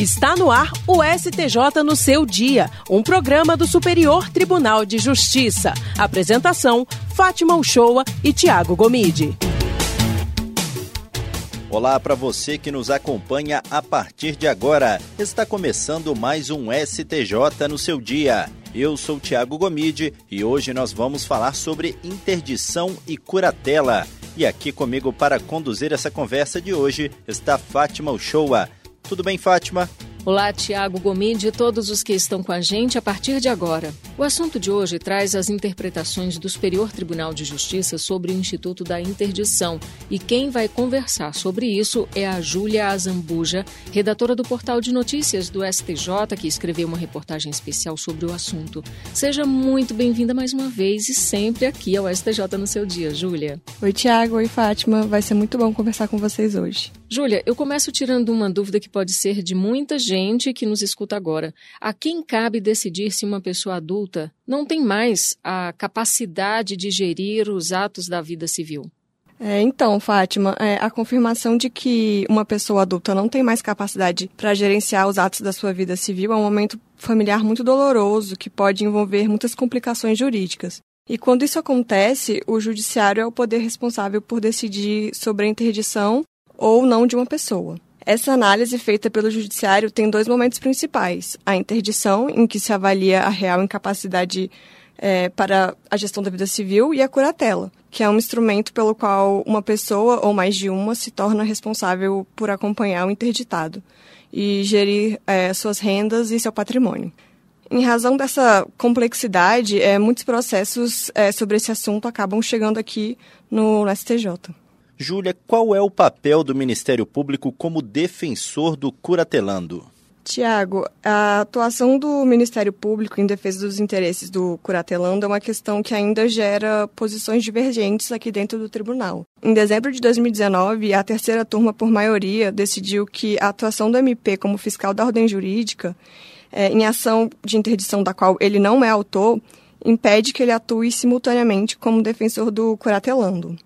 Está no ar o STJ no seu dia, um programa do Superior Tribunal de Justiça. Apresentação: Fátima Uchoa e Tiago Gomide. Olá para você que nos acompanha a partir de agora. Está começando mais um STJ no seu dia. Eu sou Tiago Gomide e hoje nós vamos falar sobre interdição e curatela. E aqui comigo para conduzir essa conversa de hoje está Fátima Uchoa. Tudo bem, Fátima? Olá, Tiago Gomide e todos os que estão com a gente a partir de agora. O assunto de hoje traz as interpretações do Superior Tribunal de Justiça sobre o Instituto da Interdição. E quem vai conversar sobre isso é a Júlia Azambuja, redatora do portal de notícias do STJ, que escreveu uma reportagem especial sobre o assunto. Seja muito bem-vinda mais uma vez e sempre aqui ao STJ no seu dia, Júlia. Oi, Tiago. Oi, Fátima. Vai ser muito bom conversar com vocês hoje. Júlia, eu começo tirando uma dúvida que pode ser de muita gente que nos escuta agora. A quem cabe decidir se uma pessoa adulta não tem mais a capacidade de gerir os atos da vida civil? É, então, Fátima, é, a confirmação de que uma pessoa adulta não tem mais capacidade para gerenciar os atos da sua vida civil é um momento familiar muito doloroso que pode envolver muitas complicações jurídicas. E quando isso acontece, o judiciário é o poder responsável por decidir sobre a interdição ou não de uma pessoa. Essa análise feita pelo judiciário tem dois momentos principais: a interdição, em que se avalia a real incapacidade é, para a gestão da vida civil, e a curatela, que é um instrumento pelo qual uma pessoa ou mais de uma se torna responsável por acompanhar o interditado e gerir é, suas rendas e seu patrimônio. Em razão dessa complexidade, é, muitos processos é, sobre esse assunto acabam chegando aqui no, STJ. Júlia, qual é o papel do Ministério Público como defensor do curatelando? Tiago, a atuação do Ministério Público em defesa dos interesses do curatelando é uma questão que ainda gera posições divergentes aqui dentro do tribunal. Em dezembro de 2019, a terceira turma, por maioria, decidiu que a atuação do MP como fiscal da ordem jurídica, é, em ação de interdição da qual ele não é autor, impede que ele atue simultaneamente como defensor do curatelando.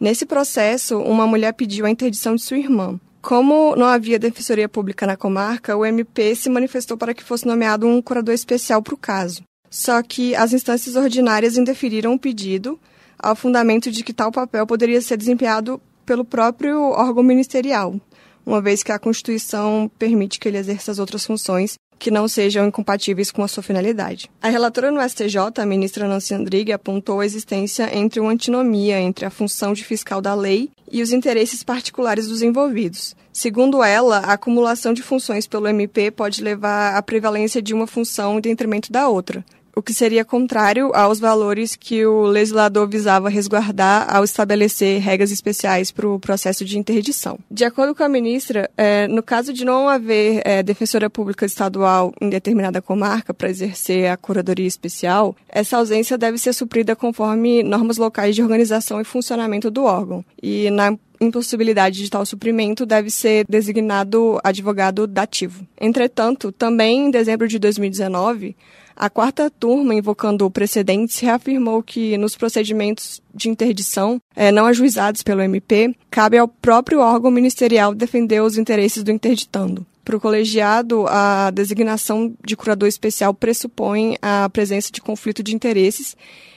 Nesse processo, uma mulher pediu a interdição de sua irmã. Como não havia defensoria pública na comarca, o MP se manifestou para que fosse nomeado um curador especial para o caso. Só que as instâncias ordinárias indeferiram o pedido, ao fundamento de que tal papel poderia ser desempenhado pelo próprio órgão ministerial, uma vez que a Constituição permite que ele exerça as outras funções que não sejam incompatíveis com a sua finalidade. A relatora no STJ, a ministra Nancy Andrighi, apontou a existência entre uma antinomia entre a função de fiscal da lei e os interesses particulares dos envolvidos. Segundo ela, a acumulação de funções pelo MP pode levar à prevalência de uma função em detrimento da outra, o que seria contrário aos valores que o legislador visava resguardar ao estabelecer regras especiais para o processo de interdição. De acordo com a ministra, é, no caso de não haver é, defensora pública estadual em determinada comarca para exercer a curadoria especial, essa ausência deve ser suprida conforme normas locais de organização e funcionamento do órgão. E na impossibilidade de tal suprimento deve ser designado advogado dativo. Entretanto, também em dezembro de 2019, a quarta turma, invocando precedentes, reafirmou que nos procedimentos de interdição é, não ajuizados pelo MP, cabe ao próprio órgão ministerial defender os interesses do interditando. Para o colegiado, a designação de curador especial pressupõe a presença de conflito de interesses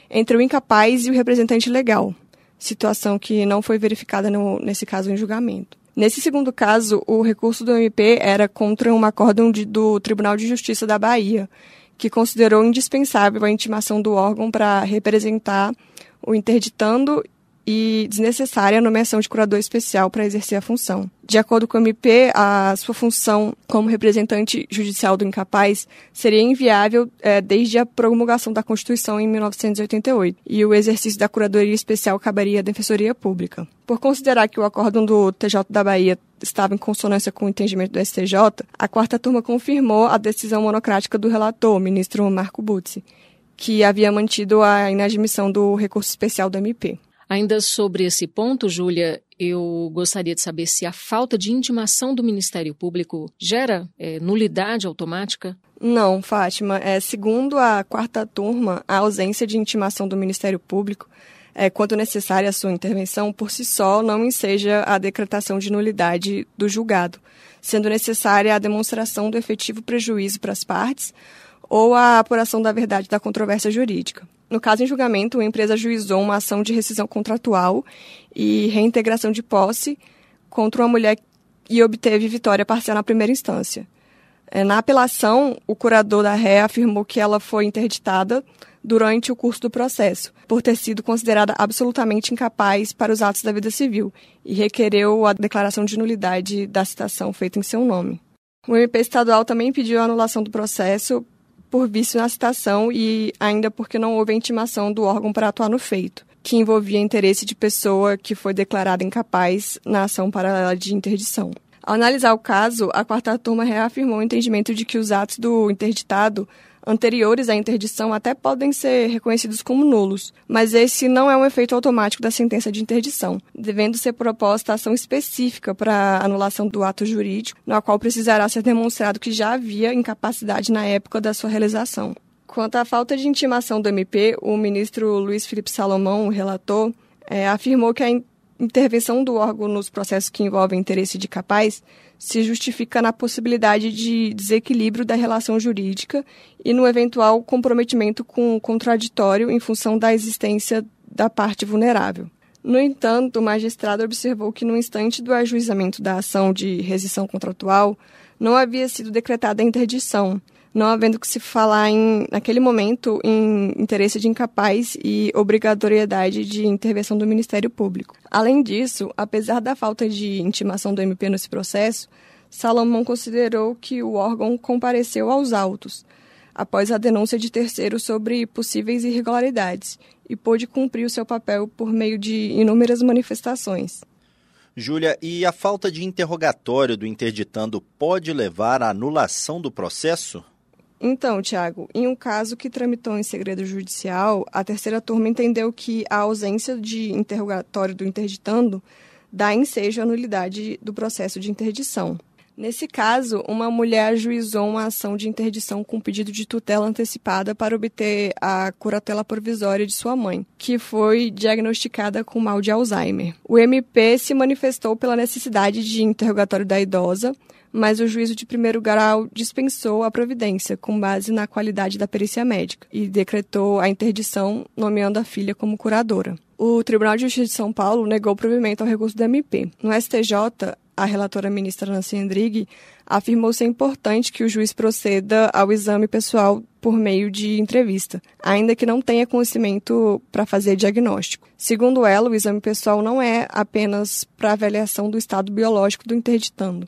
entre o incapaz e o representante legal, situação que não foi verificada no, nesse caso em julgamento. Nesse segundo caso, o recurso do MP era contra um acórdão de, do Tribunal de Justiça da Bahia, que considerou indispensável a intimação do órgão para representar o interditando e desnecessária a nomeação de curador especial para exercer a função. De acordo com o MP, a sua função como representante judicial do incapaz seria inviável é, desde a promulgação da Constituição em 1988, e o exercício da curadoria especial caberia à Defensoria Pública. Por considerar que o acórdão do TJ da Bahia estava em consonância com o entendimento do STJ, a quarta turma confirmou a decisão monocrática do relator, ministro Marco Butzi, que havia mantido a inadmissão do recurso especial do MP. Ainda sobre esse ponto, Júlia, eu gostaria de saber se a falta de intimação do Ministério Público gera é, nulidade automática? Não, Fátima. É, segundo a quarta turma, a ausência de intimação do Ministério Público é, quando necessária a sua intervenção, por si só não enseja a decretação de nulidade do julgado, sendo necessária a demonstração do efetivo prejuízo para as partes ou a apuração da verdade da controvérsia jurídica. No caso em julgamento, a empresa ajuizou uma ação de rescisão contratual e reintegração de posse contra uma mulher e obteve vitória parcial na primeira instância. É, na apelação, o curador da ré afirmou que ela foi interditada durante o curso do processo, por ter sido considerada absolutamente incapaz para os atos da vida civil, e requereu a declaração de nulidade da citação feita em seu nome. O MP estadual também pediu a anulação do processo por vício na citação e ainda porque não houve intimação do órgão para atuar no feito, que envolvia interesse de pessoa que foi declarada incapaz na ação paralela de interdição. Ao analisar o caso, a quarta turma reafirmou o entendimento de que os atos do interditado anteriores à interdição até podem ser reconhecidos como nulos, mas esse não é um efeito automático da sentença de interdição, devendo ser proposta ação específica para anulação do ato jurídico, na qual precisará ser demonstrado que já havia incapacidade na época da sua realização. Quanto à falta de intimação do MP, o ministro Luiz Felipe Salomão, o relator, é, afirmou que a intervenção do órgão nos processos que envolvem interesse de capaz se justifica na possibilidade de desequilíbrio da relação jurídica e no eventual comprometimento com o contraditório em função da existência da parte vulnerável. No entanto, o magistrado observou que no instante do ajuizamento da ação de rescisão contratual não havia sido decretada a interdição, não havendo que se falar em, naquele momento em interesse de incapaz e obrigatoriedade de intervenção do Ministério Público. Além disso, apesar da falta de intimação do MP nesse processo, Salomão considerou que o órgão compareceu aos autos, após a denúncia de terceiros sobre possíveis irregularidades, e pôde cumprir o seu papel por meio de inúmeras manifestações. Júlia, e a falta de interrogatório do interditando pode levar à anulação do processo? Então, Tiago, em um caso que tramitou em segredo judicial, a terceira turma entendeu que a ausência de interrogatório do interditando dá ensejo à nulidade do processo de interdição. Nesse caso, uma mulher ajuizou uma ação de interdição com pedido de tutela antecipada para obter a curatela provisória de sua mãe, que foi diagnosticada com mal de Alzheimer. O MP se manifestou pela necessidade de interrogatório da idosa, mas o juízo de primeiro grau dispensou a providência com base na qualidade da perícia médica e decretou a interdição, nomeando a filha como curadora. O Tribunal de Justiça de São Paulo negou o provimento ao recurso do MP. No STJ, a relatora ministra Nancy Endrighi afirmou ser importante que o juiz proceda ao exame pessoal por meio de entrevista, ainda que não tenha conhecimento para fazer diagnóstico. Segundo ela, o exame pessoal não é apenas para avaliação do estado biológico do interditando,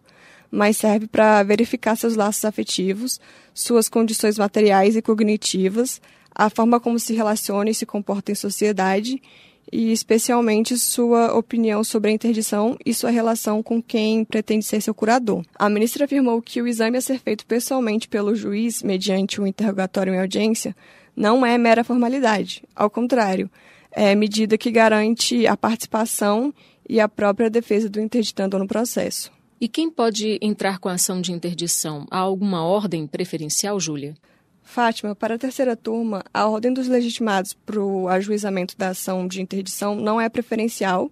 mas serve para verificar seus laços afetivos, suas condições materiais e cognitivas, a forma como se relaciona e se comporta em sociedade e especialmente sua opinião sobre a interdição e sua relação com quem pretende ser seu curador. A ministra afirmou que o exame a ser feito pessoalmente pelo juiz, mediante um interrogatório em audiência, não é mera formalidade. Ao contrário, é medida que garante a participação e a própria defesa do interditando no processo. E quem pode entrar com a ação de interdição? Há alguma ordem preferencial, Júlia? Fátima, para a terceira turma, a ordem dos legitimados para o ajuizamento da ação de interdição não é preferencial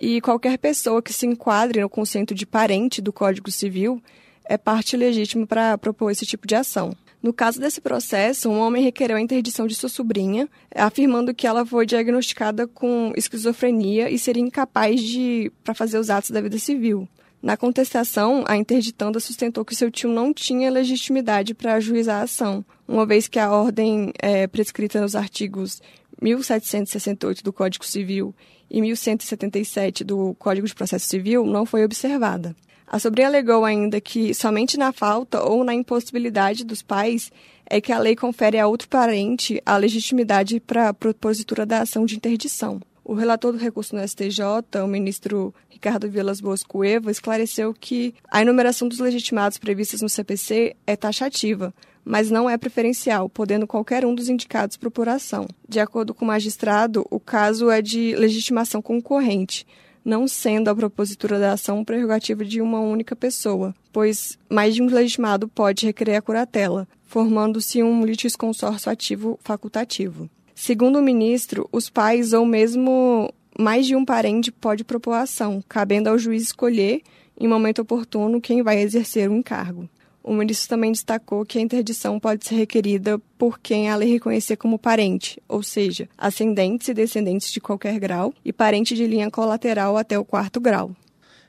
e qualquer pessoa que se enquadre no conceito de parente do Código Civil é parte legítima para propor esse tipo de ação. No caso desse processo, um homem requereu a interdição de sua sobrinha, afirmando que ela foi diagnosticada com esquizofrenia e seria incapaz de para fazer os atos da vida civil. Na contestação, a interditanda sustentou que seu tio não tinha legitimidade para ajuizar a ação, uma vez que a ordem é, prescrita nos artigos 1768 do Código Civil e 1177 do Código de Processo Civil não foi observada. A sobrinha alegou ainda que somente na falta ou na impossibilidade dos pais é que a lei confere a outro parente a legitimidade para a propositura da ação de interdição. O relator do recurso no STJ, o ministro Ricardo Vilas Boas Cueva, esclareceu que a enumeração dos legitimados previstas no CPC é taxativa, mas não é preferencial, podendo qualquer um dos indicados procuração. De acordo com o magistrado, o caso é de legitimação concorrente, não sendo a propositura da ação prerrogativa de uma única pessoa, pois mais de um legitimado pode requerer a curatela, formando-se um litisconsórcio ativo facultativo. Segundo o ministro, os pais ou mesmo mais de um parente pode propor a ação, cabendo ao juiz escolher, em momento oportuno, quem vai exercer o encargo. O ministro também destacou que a interdição pode ser requerida por quem a lei reconhecer como parente, ou seja, ascendentes e descendentes de qualquer grau e parente de linha colateral até o quarto grau.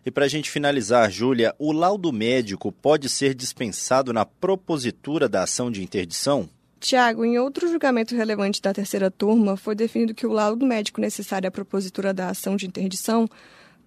E para a gente finalizar, Júlia, o laudo médico pode ser dispensado na propositura da ação de interdição? Tiago, em outro julgamento relevante da terceira turma, foi definido que o laudo médico necessário à propositura da ação de interdição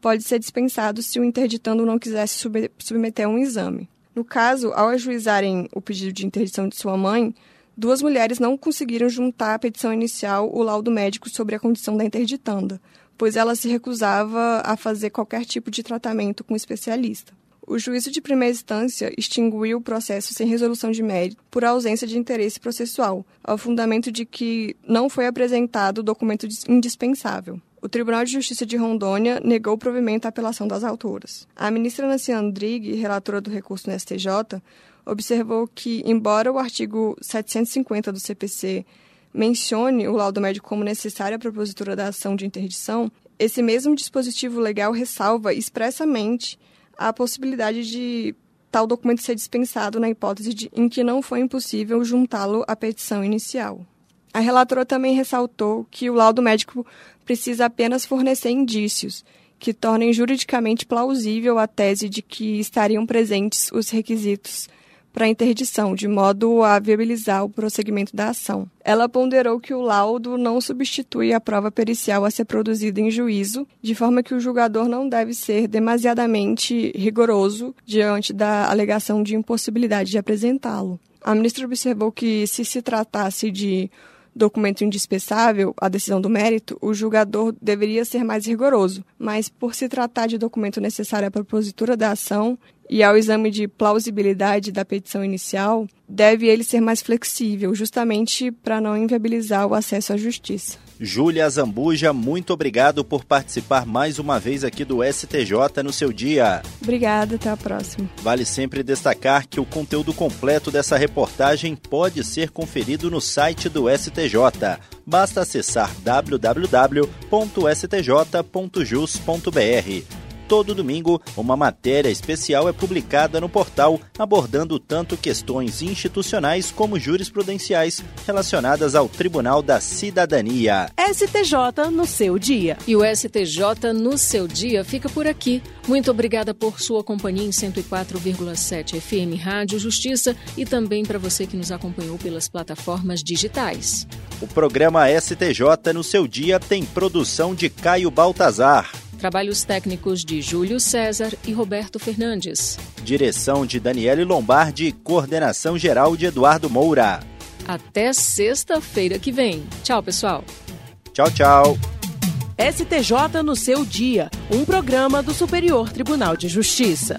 pode ser dispensado se o interditando não quisesse submeter a um exame. No caso, ao ajuizarem o pedido de interdição de sua mãe, duas mulheres não conseguiram juntar à petição inicial o laudo médico sobre a condição da interditanda, pois ela se recusava a fazer qualquer tipo de tratamento com especialista. O juízo de primeira instância extinguiu o processo sem resolução de mérito por ausência de interesse processual, ao fundamento de que não foi apresentado o documento indispensável. O Tribunal de Justiça de Rondônia negou o provimento à apelação das autoras. A ministra Nancy Andrighi, relatora do recurso no STJ, observou que, embora o artigo 750 do CPC mencione o laudo médico como necessário à propositura da ação de interdição, esse mesmo dispositivo legal ressalva expressamente a possibilidade de tal documento ser dispensado na hipótese de, em que não foi impossível juntá-lo à petição inicial. A relatora também ressaltou que o laudo médico precisa apenas fornecer indícios que tornem juridicamente plausível a tese de que estariam presentes os requisitos para a interdição, de modo a viabilizar o prosseguimento da ação. Ela ponderou que o laudo não substitui a prova pericial a ser produzida em juízo, de forma que o julgador não deve ser demasiadamente rigoroso diante da alegação de impossibilidade de apresentá-lo. A ministra observou que, se se tratasse de documento indispensável à decisão do mérito, o julgador deveria ser mais rigoroso, mas por se tratar de documento necessário à propositura da ação e ao exame de plausibilidade da petição inicial, deve ele ser mais flexível, justamente para não inviabilizar o acesso à justiça. Júlia Zambuja, muito obrigado por participar mais uma vez aqui do STJ no seu dia. Obrigada, até a próxima. Vale sempre destacar que o conteúdo completo dessa reportagem pode ser conferido no site do STJ. Basta acessar www.stj.jus.br. Todo domingo, uma matéria especial é publicada no portal abordando tanto questões institucionais como jurisprudenciais relacionadas ao Tribunal da Cidadania. STJ no seu dia. E o STJ no seu dia fica por aqui. Muito obrigada por sua companhia em 104,7 FM Rádio Justiça e também para você que nos acompanhou pelas plataformas digitais. O programa STJ no seu dia tem produção de Caio Baltazar. Trabalhos técnicos de Júlio César e Roberto Fernandes. Direção de Daniele Lombardi e coordenação geral de Eduardo Moura. Até sexta-feira que vem. Tchau, pessoal. Tchau, tchau. STJ no seu dia, um programa do Superior Tribunal de Justiça.